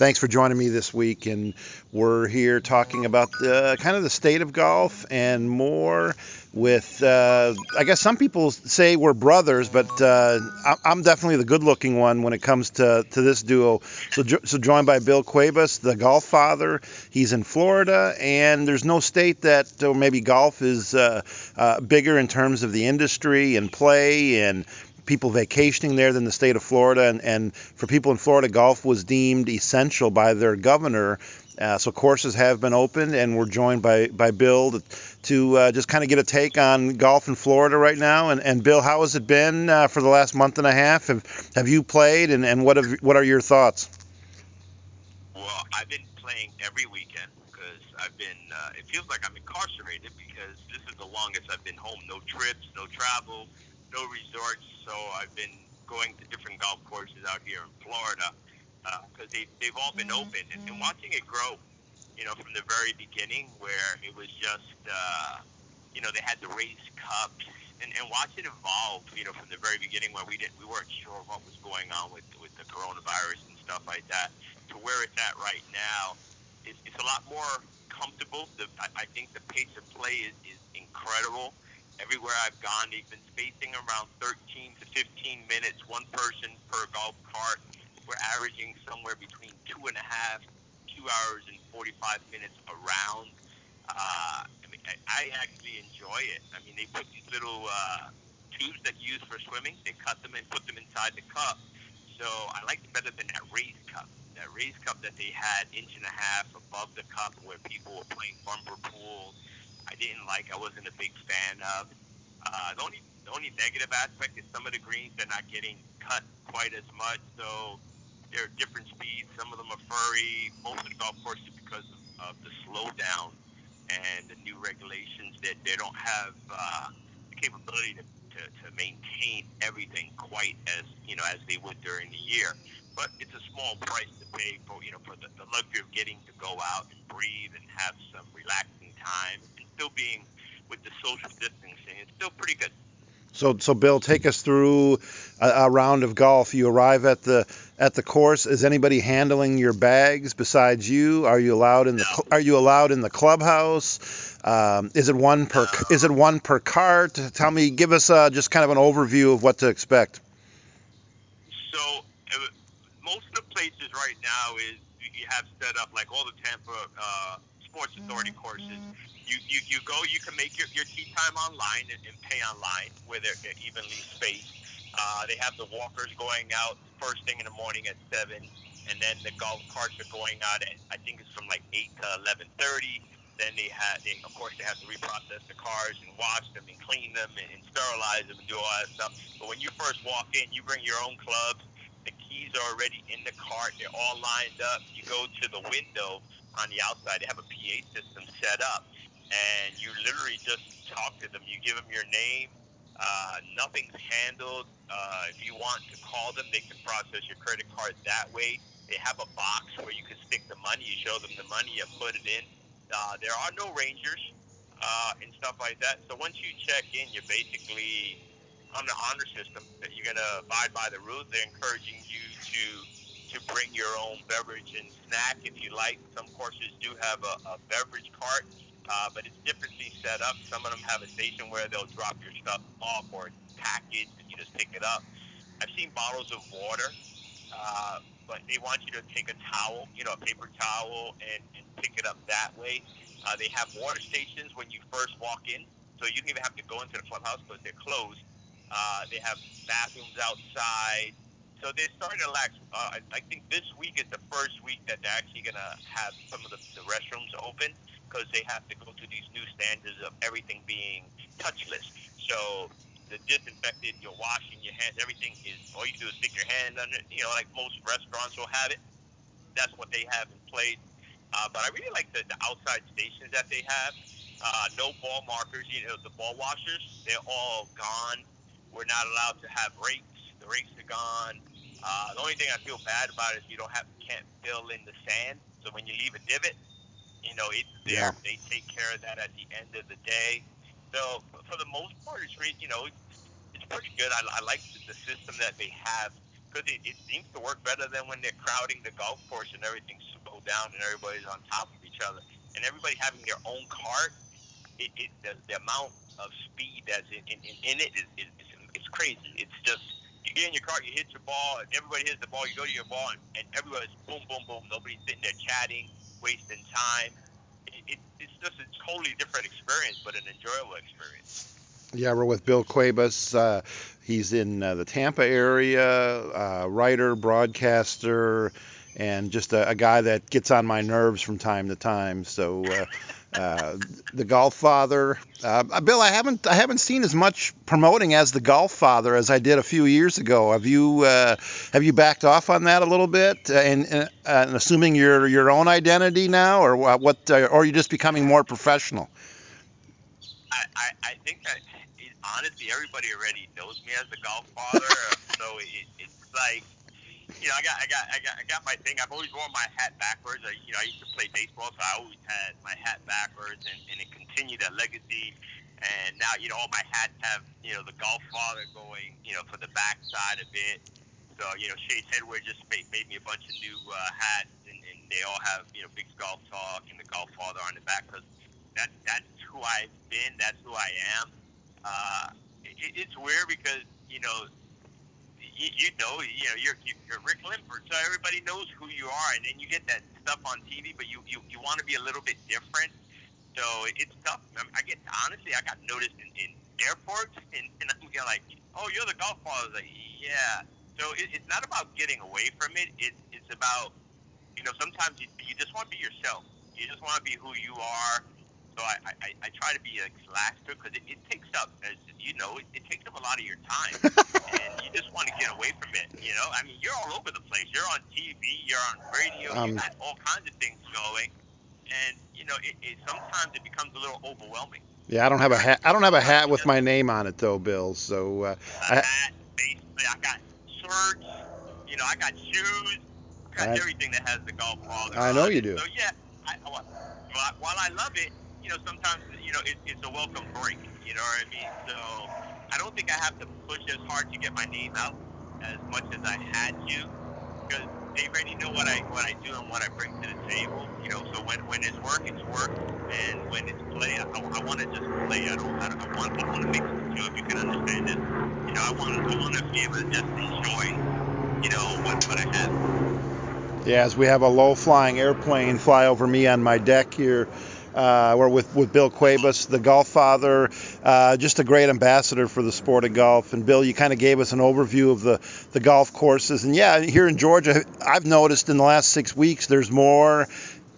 Thanks for joining me this week, and we're here talking about the, kind of the state of golf and more. With, uh, I guess some people say we're brothers, but uh, I'm definitely the good-looking one when it comes to, to this duo. So, so joined by Bill Cuevas, the golf father. He's in Florida, and there's no state that or maybe golf is uh, uh, bigger in terms of the industry and play and people vacationing there than the state of Florida. And, and for people in Florida, golf was deemed essential by their governor. Uh, so courses have been opened, and we're joined by, by Bill to, to uh, just kind of get a take on golf in Florida right now. And, and Bill, how has it been uh, for the last month and a half? Have, have you played, and, and what, have, what are your thoughts? Well, I've been playing every weekend because I've been, uh, it feels like I'm incarcerated because this is the longest I've been home. No trips, no travel, no resorts, so I've been going to different golf courses out here in Florida because uh, they, they've all been open and, and watching it grow. You know, from the very beginning where it was just, uh, you know, they had the race cups and, and watch it evolve. You know, from the very beginning where we didn't, we weren't sure what was going on with with the coronavirus and stuff like that, to where it's at right now. It's, it's a lot more comfortable. The, I, I think the pace of play is, is incredible everywhere I've gone, they've been spacing around 13 to 15 minutes, one person per golf cart. We're averaging somewhere between two and a half, two hours and 45 minutes around. Uh, I mean, I, I actually enjoy it. I mean, they put these little uh, tubes that you use for swimming. They cut them and put them inside the cup. So I like it better than that raised cup. That raised cup that they had inch and a half above the cup where people were playing bumper pools I didn't like. I wasn't a big fan of. Uh, the only the only negative aspect is some of the greens they're not getting cut quite as much. So they're different speeds. Some of them are furry. Most of the golf courses because of, of the slowdown and the new regulations that they don't have uh, the capability to, to, to maintain everything quite as you know as they would during the year. But it's a small price to pay for you know for the, the luxury of getting to go out and breathe and have some relaxing time still being with the social distancing. It's still pretty good. So, so Bill, take us through a, a, round of golf. You arrive at the at the course. Is anybody handling your bags besides you? Are you allowed in the no. Are you allowed in the clubhouse? Um, is it one per no. Is it one per cart? Tell me, give us uh, just kind of an overview of what to expect. So, uh, most of the places right now is you have set up like all the Tampa uh, Sports Authority courses you, you, you go, you can make your, your tee time online and, and pay online where they're, they're evenly spaced. Uh, they have the walkers going out first thing in the morning at 7, and then the golf carts are going out at, I think it's from like 8 to 11.30. Then they have, they, of course, they have to reprocess the cars and wash them and clean them and, and sterilize them and do all that stuff. But when you first walk in, you bring your own clubs. The keys are already in the cart. They're all lined up. You go to the window on the outside. They have a PA system set up and you literally just talk to them. You give them your name. Uh, nothing's handled. Uh, if you want to call them, they can process your credit card that way. They have a box where you can stick the money. You show them the money, you put it in. Uh, there are no rangers uh, and stuff like that. So once you check in, you're basically on the honor system that you're going to abide by the rules. They're encouraging you to to bring your own beverage and snack if you like. Some courses do have a, a beverage cart uh, but it's differently set up. Some of them have a station where they'll drop your stuff off or package and you just pick it up. I've seen bottles of water, uh, but they want you to take a towel, you know, a paper towel, and, and pick it up that way. Uh, they have water stations when you first walk in, so you don't even have to go into the clubhouse because they're closed. Uh, they have bathrooms outside. So they're starting to relax. Uh, I, I think this week is the first week that they're actually going to have some of the, the restrooms open because they have to go through these new standards of everything being touchless. So the disinfected, you're washing your hands, everything is all you do is stick your hand under. You know, like most restaurants will have it. That's what they have in place. Uh, but I really like the, the outside stations that they have. Uh, no ball markers. You know, the ball washers, they're all gone. We're not allowed to have rakes. The rakes are gone. Uh, the only thing I feel bad about is you don't have can't fill in the sand. So when you leave a divot, you know, it's there. Yeah. They take care of that at the end of the day. So for the most part, it's really, you know, it's, pretty good. I, I like the, the system that they have because it, it seems to work better than when they're crowding the golf course and everything's slowed down and everybody's on top of each other and everybody having their own cart. It, it the, the amount of speed that's in, in, in it is, is, is it's crazy. It's just you get in your car, you hit your ball, everybody hits the ball, you go to your ball, and, and everybody's boom, boom, boom. Nobody's sitting there chatting, wasting time. It, it, it's just a totally different experience, but an enjoyable experience. Yeah, we're with Bill Cuevas. Uh, he's in uh, the Tampa area, uh, writer, broadcaster, and just a, a, guy that gets on my nerves from time to time. So, uh, uh, the Golf Father, uh, Bill, I haven't I haven't seen as much promoting as the Golf Father as I did a few years ago. Have you have you backed off on that a little bit, and, and assuming your your own identity now, or what, or are you just becoming more professional? I, I, I think that honestly, everybody already knows me as the golf father. so it, it's like, you know, I got, I got, I got, I got my thing. I've always worn my hat backwards. I, you know, I used to play baseball, so I always had my hat backwards, and, and it continued that legacy. And now, you know, all my hats have, you know, the golf father going, you know, for the back side of it. So, you know, Chase Edwards just made, made me a bunch of new uh, hats, and, and they all have, you know, big golf talk and the golf father on the back because that, that's who I've been. That's who I am uh, it, it's weird because you know you, you know you know you're you're Rick Linford, so everybody knows who you are, and then you get that stuff on TV, but you you, you want to be a little bit different. So it's tough. I get honestly, I got noticed in, in airports, and, and I'm like, oh, you're the golf ball. I was like, yeah. So it, it's not about getting away from it. It's it's about you know sometimes you, you just want to be yourself. You just want to be who you are so I, I, I try to be a relaxed because it, it takes up, as you know, it, it takes up a lot of your time, and you just want to get away from it. You know, I mean, you're all over the place. You're on TV, you're on radio, um, you got all kinds of things going, and you know, it, it sometimes it becomes a little overwhelming. Yeah, I don't have a hat. I don't have a hat with my name on it though, Bill. So uh, a I, hat, basically, I got shirts. You know, I got shoes. I got I, everything that has the golf ball. I know you do. So yeah, I, while I love it, you know, sometimes you know it, it's a welcome break. You know what I mean? So I don't think I have to push as hard to get my name out as much as I had to, because they already know what I what I do and what I bring to the table. You know, so when when it's work, it's work, and when it's play, I, I want to just play. I don't I, don't, I want I want to mix the two. If you can understand it, you know, I want I want to be able to just enjoy, you know, what what I have. Yeah, as we have a low-flying airplane fly over me on my deck here uh, we're with, with Bill Cuevas, the golf father, uh, just a great ambassador for the sport of golf. And Bill, you kind of gave us an overview of the, the golf courses. And yeah, here in Georgia, I've noticed in the last six weeks there's more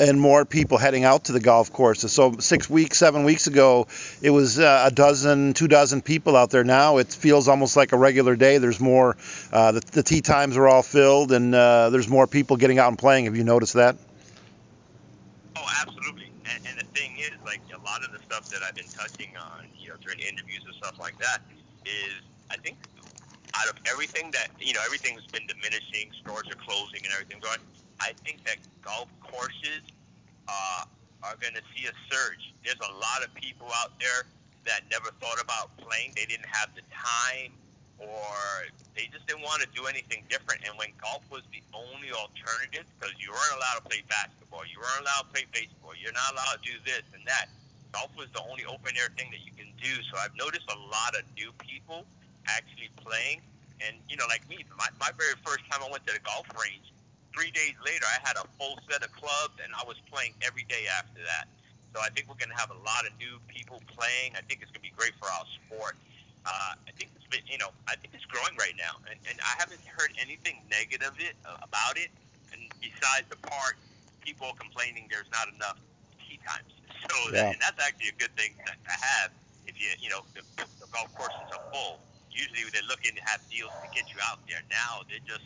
and more people heading out to the golf courses. So six weeks, seven weeks ago, it was uh, a dozen, two dozen people out there. Now it feels almost like a regular day. There's more. Uh, the, the tee times are all filled, and uh, there's more people getting out and playing. Have you noticed that? Oh, absolutely lot of the stuff that I've been touching on, you know, during interviews and stuff like that, is I think out of everything that you know, everything's been diminishing, stores are closing, and everything going. I think that golf courses uh, are going to see a surge. There's a lot of people out there that never thought about playing. They didn't have the time, or they just didn't want to do anything different. And when golf was the only alternative, because you weren't allowed to play basketball, you weren't allowed to play baseball, you're not allowed to do this and that golf was the only open air thing that you can do. So I've noticed a lot of new people actually playing. And, you know, like me, my, my very first time I went to the golf range, three days later, I had a full set of clubs and I was playing every day after that. So I think we're going to have a lot of new people playing. I think it's going to be great for our sport. Uh, I think it's been, you know, I think it's growing right now, and, and I haven't heard anything negative it, uh, about it. And besides the part, people complaining there's not enough tee times. So yeah. and that's actually a good thing to, to have if you you know the, the golf courses are full. Usually they're looking to have deals to get you out there. Now they're just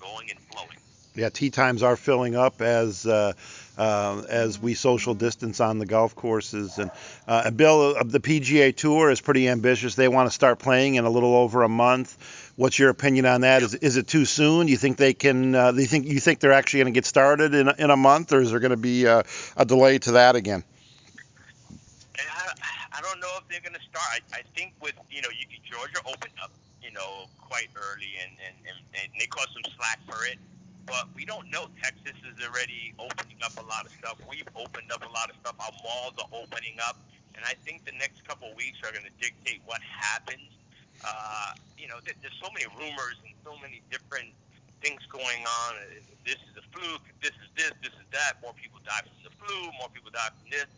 going and flowing. Yeah, tee times are filling up as uh, uh, as we social distance on the golf courses. And, uh, Bill, uh, the PGA Tour is pretty ambitious. They want to start playing in a little over a month. What's your opinion on that? Is is it too soon? Do you think they can? Uh, do you think you think they're actually going to get started in in a month, or is there going to be a, a delay to that again? I, I don't know if they're going to start. I, I think with you know you, Georgia opened up, you know, quite early, and, and, and, and they caught some slack for it. But we don't know. Texas is already opening up a lot of stuff. We've opened up a lot of stuff. Our malls are opening up, and I think the next couple of weeks are going to dictate what happens. Uh, you know, there's so many rumors and so many different things going on. This is a fluke. This is this. This is that. More people die from the flu. More people die from this.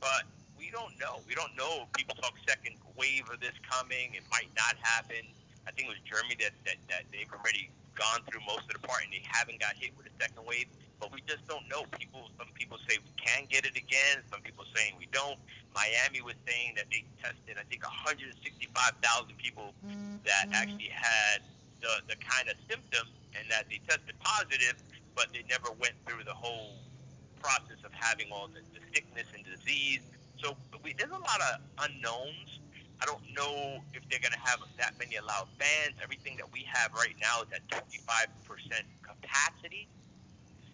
But we don't know. We don't know. People talk second wave of this coming. It might not happen. I think it was Germany that, that, that they've already gone through most of the part and they haven't got hit with a second wave. But we just don't know. People, some people say we can get it again. Some people saying we don't. Miami was saying that they tested, I think, 165,000 people that mm-hmm. actually had the the kind of symptoms and that they tested positive, but they never went through the whole process of having all the, the sickness and disease. So we, there's a lot of unknowns I don't know if they're going to have that many allowed fans. Everything that we have right now is at 25% capacity.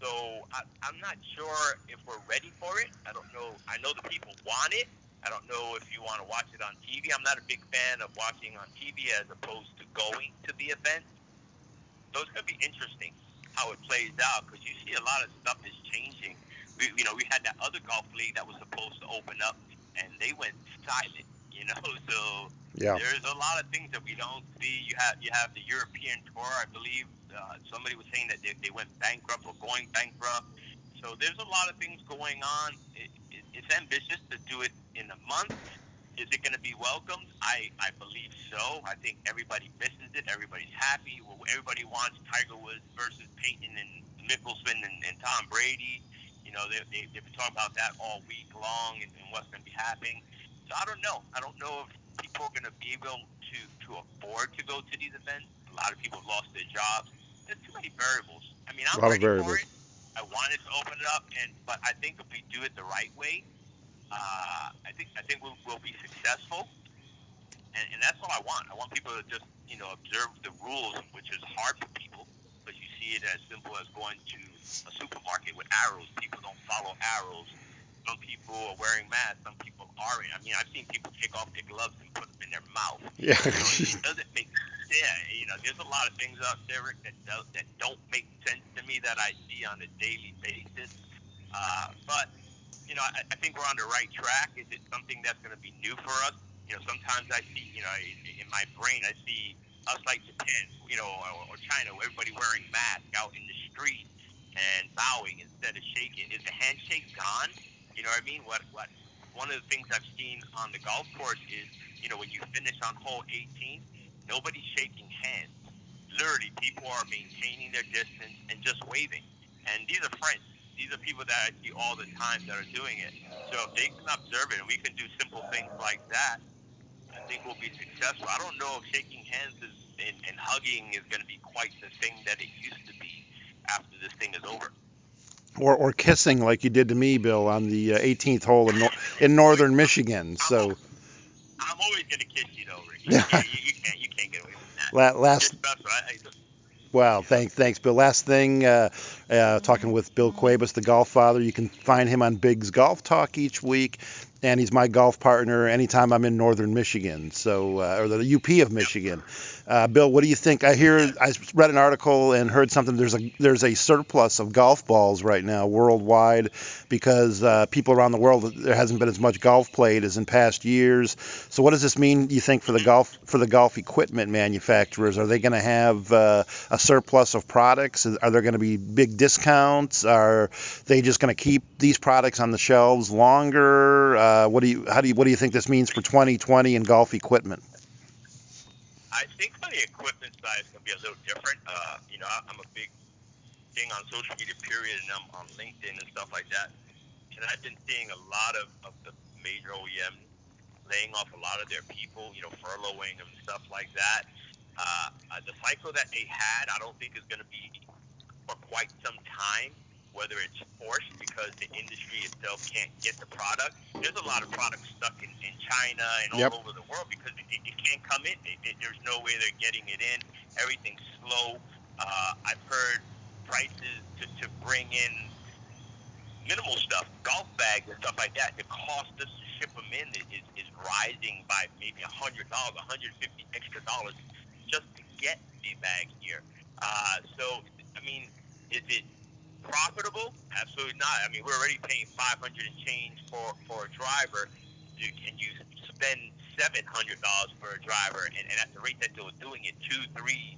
So I, I'm not sure if we're ready for it. I don't know. I know the people want it. I don't know if you want to watch it on TV. I'm not a big fan of watching on TV as opposed to going to the event. So it's going to be interesting how it plays out because you see a lot of stuff is changing. We, you know, we had that other golf league that was supposed to open up, and they went silent you know. So yeah. there's a lot of things that we don't see. You have you have the European tour, I believe. Uh, somebody was saying that they, they went bankrupt or going bankrupt. So there's a lot of things going on. It, it, it's ambitious to do it in a month. Is it going to be welcomed? I, I believe so. I think everybody misses it. Everybody's happy. Everybody wants Tiger Woods versus Peyton and Mickelson and, and Tom Brady. You know, they, they, they've been talking about that all week long and, and what's going to be happening. So I don't know. I don't know if people are going to be able to to afford to go to these events. A lot of people have lost their jobs. There's too many variables. I mean, I'm ready for it. I wanted to open it up, and but I think if we do it the right way, uh, I think I think we'll, we'll be successful. And, and that's all I want. I want people to just you know observe the rules, which is hard for people because you see it as simple as going to a supermarket with arrows. People don't follow arrows some people are wearing masks. Some people aren't. I mean, I've seen people take off their gloves and put them in their mouth. Yeah. You know, it doesn't make yeah. You know, there's a lot of things out there Rick, that do, that don't make sense to me that I see on a daily basis. Uh, but you know, I, I think we're on the right track. Is it something that's going to be new for us? You know, sometimes I see, you know, in, in my brain, I see us like Japan, you know, or, or China, everybody wearing masks out in the street and bowing instead of shaking. Is the handshake gone? You know what I mean? What what one of the things I've seen on the golf course is, you know, when you finish on hole 18, nobody's shaking hands. Literally, people are maintaining their distance and just waving. And these are friends. These are people that I see all the time that are doing it. So if they can observe it and we can do simple things like that, I think we'll be successful. I don't know if shaking hands is, and, and hugging is going to be quite the thing that it used to be after this thing is over or, or kissing like you did to me, Bill, on the uh, 18th hole in, in northern Michigan. So. I'm always gonna kiss you, though, Rick. You, you, you, can't, you can't get away from that. last. Wow, thanks, thanks, Bill. Last thing, uh, uh, talking with Bill Cuevas, the golf father. You can find him on Big's Golf Talk each week, and he's my golf partner anytime I'm in Northern Michigan, so uh, or the UP of Michigan. Uh, Bill, what do you think? I hear I read an article and heard something. There's a there's a surplus of golf balls right now worldwide because uh, people around the world there hasn't been as much golf played as in past years. So what does this mean? You think for the golf for the golf equipment manufacturers? Are they going to have uh, a surplus of products? Are there going to be big discounts? Are they just going to keep these products on the shelves longer? Uh, what do you how do you what do you think this means for 2020 and golf equipment? I think on the equipment side, it's going to be a little different. Uh, you know, I, I'm a big thing on social media, period, and I'm on LinkedIn and stuff like that. And I've been seeing a lot of, of the major OEMs laying off a lot of their people, you know, furloughing them and stuff like that. Uh, uh, the cycle that they had, I don't think is going to be for quite some time whether it's forced because the industry itself can't get the product. There's a lot of products stuck in, in China and all yep. over the world because it, it can't come in. It, it, there's no way they're getting it in. Everything's slow. Uh, I've heard prices to, to bring in minimal stuff, golf bags and stuff like that. The cost us to ship them in is, is rising by maybe a hundred dollars, 150 extra dollars just to get me back here. Uh, so, I mean, is it profitable? Absolutely not. I mean, we're already paying 500 and change for for a driver, and you spend seven hundred dollars for a driver, and, and at the rate that they're doing it, two, three,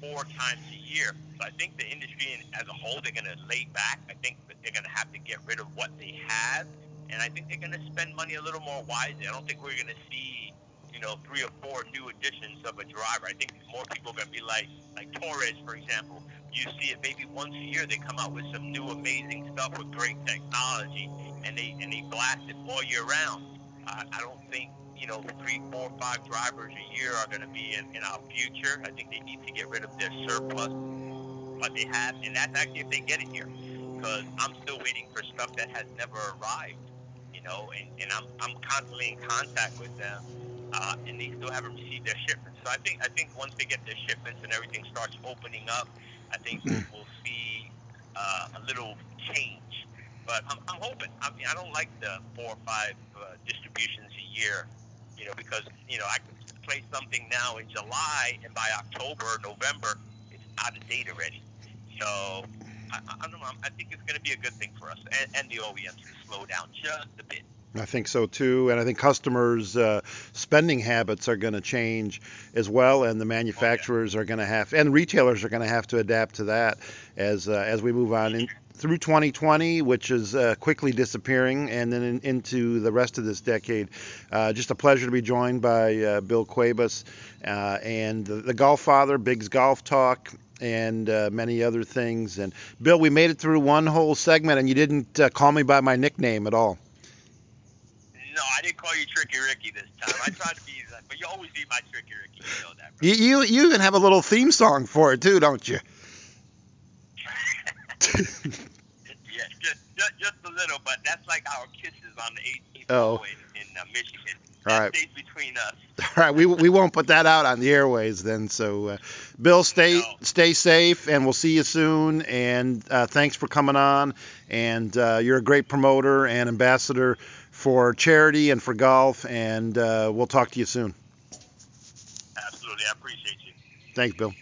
four times a year. So I think the industry as a whole, they're going to lay back. I think that they're going to have to get rid of what they have, and I think they're going to spend money a little more wisely. I don't think we're going to see you know, three or four new additions of a driver. I think more people are going to be like, like Torres, for example. You see it maybe once a year they come out with some new amazing stuff with great technology, and they and they blast it all year round. Uh, I don't think you know three, four, five drivers a year are going to be in, in our future. I think they need to get rid of their surplus, what they have, and that's actually if they get it here, because I'm still waiting for stuff that has never arrived. You know, and, and I'm I'm constantly in contact with them uh, and they still haven't received their shipments. So I think I think once they get their shipments and everything starts opening up, I think we'll, we'll see uh, a little change. But I'm, I'm hoping. I mean, I don't like the four or five uh, distributions a year, you know, because you know I can place something now in July, and by October November, it's out of date already. So I, I don't know. I think it's going to be a good thing for us and, and the OEMs to slow down just a bit. I think so too, and I think customers' uh, spending habits are going to change as well, and the manufacturers are going to have, and retailers are going to have to adapt to that as uh, as we move on in, through 2020, which is uh, quickly disappearing, and then in, into the rest of this decade. Uh, just a pleasure to be joined by uh, Bill Cuevas uh, and the, the Golf Father, Big's Golf Talk, and uh, many other things. And Bill, we made it through one whole segment, and you didn't uh, call me by my nickname at all. No, I didn't call you Tricky Ricky this time. I tried to be, but you always be my Tricky Ricky. You know that. You, you you even have a little theme song for it too, don't you? yeah, just, just just a little, but that's like our kisses on the 18th oh. in, in uh, Michigan. All right. stays between us. All right, we we won't put that out on the airways then. So, uh, Bill, stay No. stay safe, and we'll see you soon. And uh, thanks for coming on. And uh, you're a great promoter and ambassador for charity and for golf. And uh, we'll talk to you soon. Absolutely, I appreciate you. Thanks, Bill.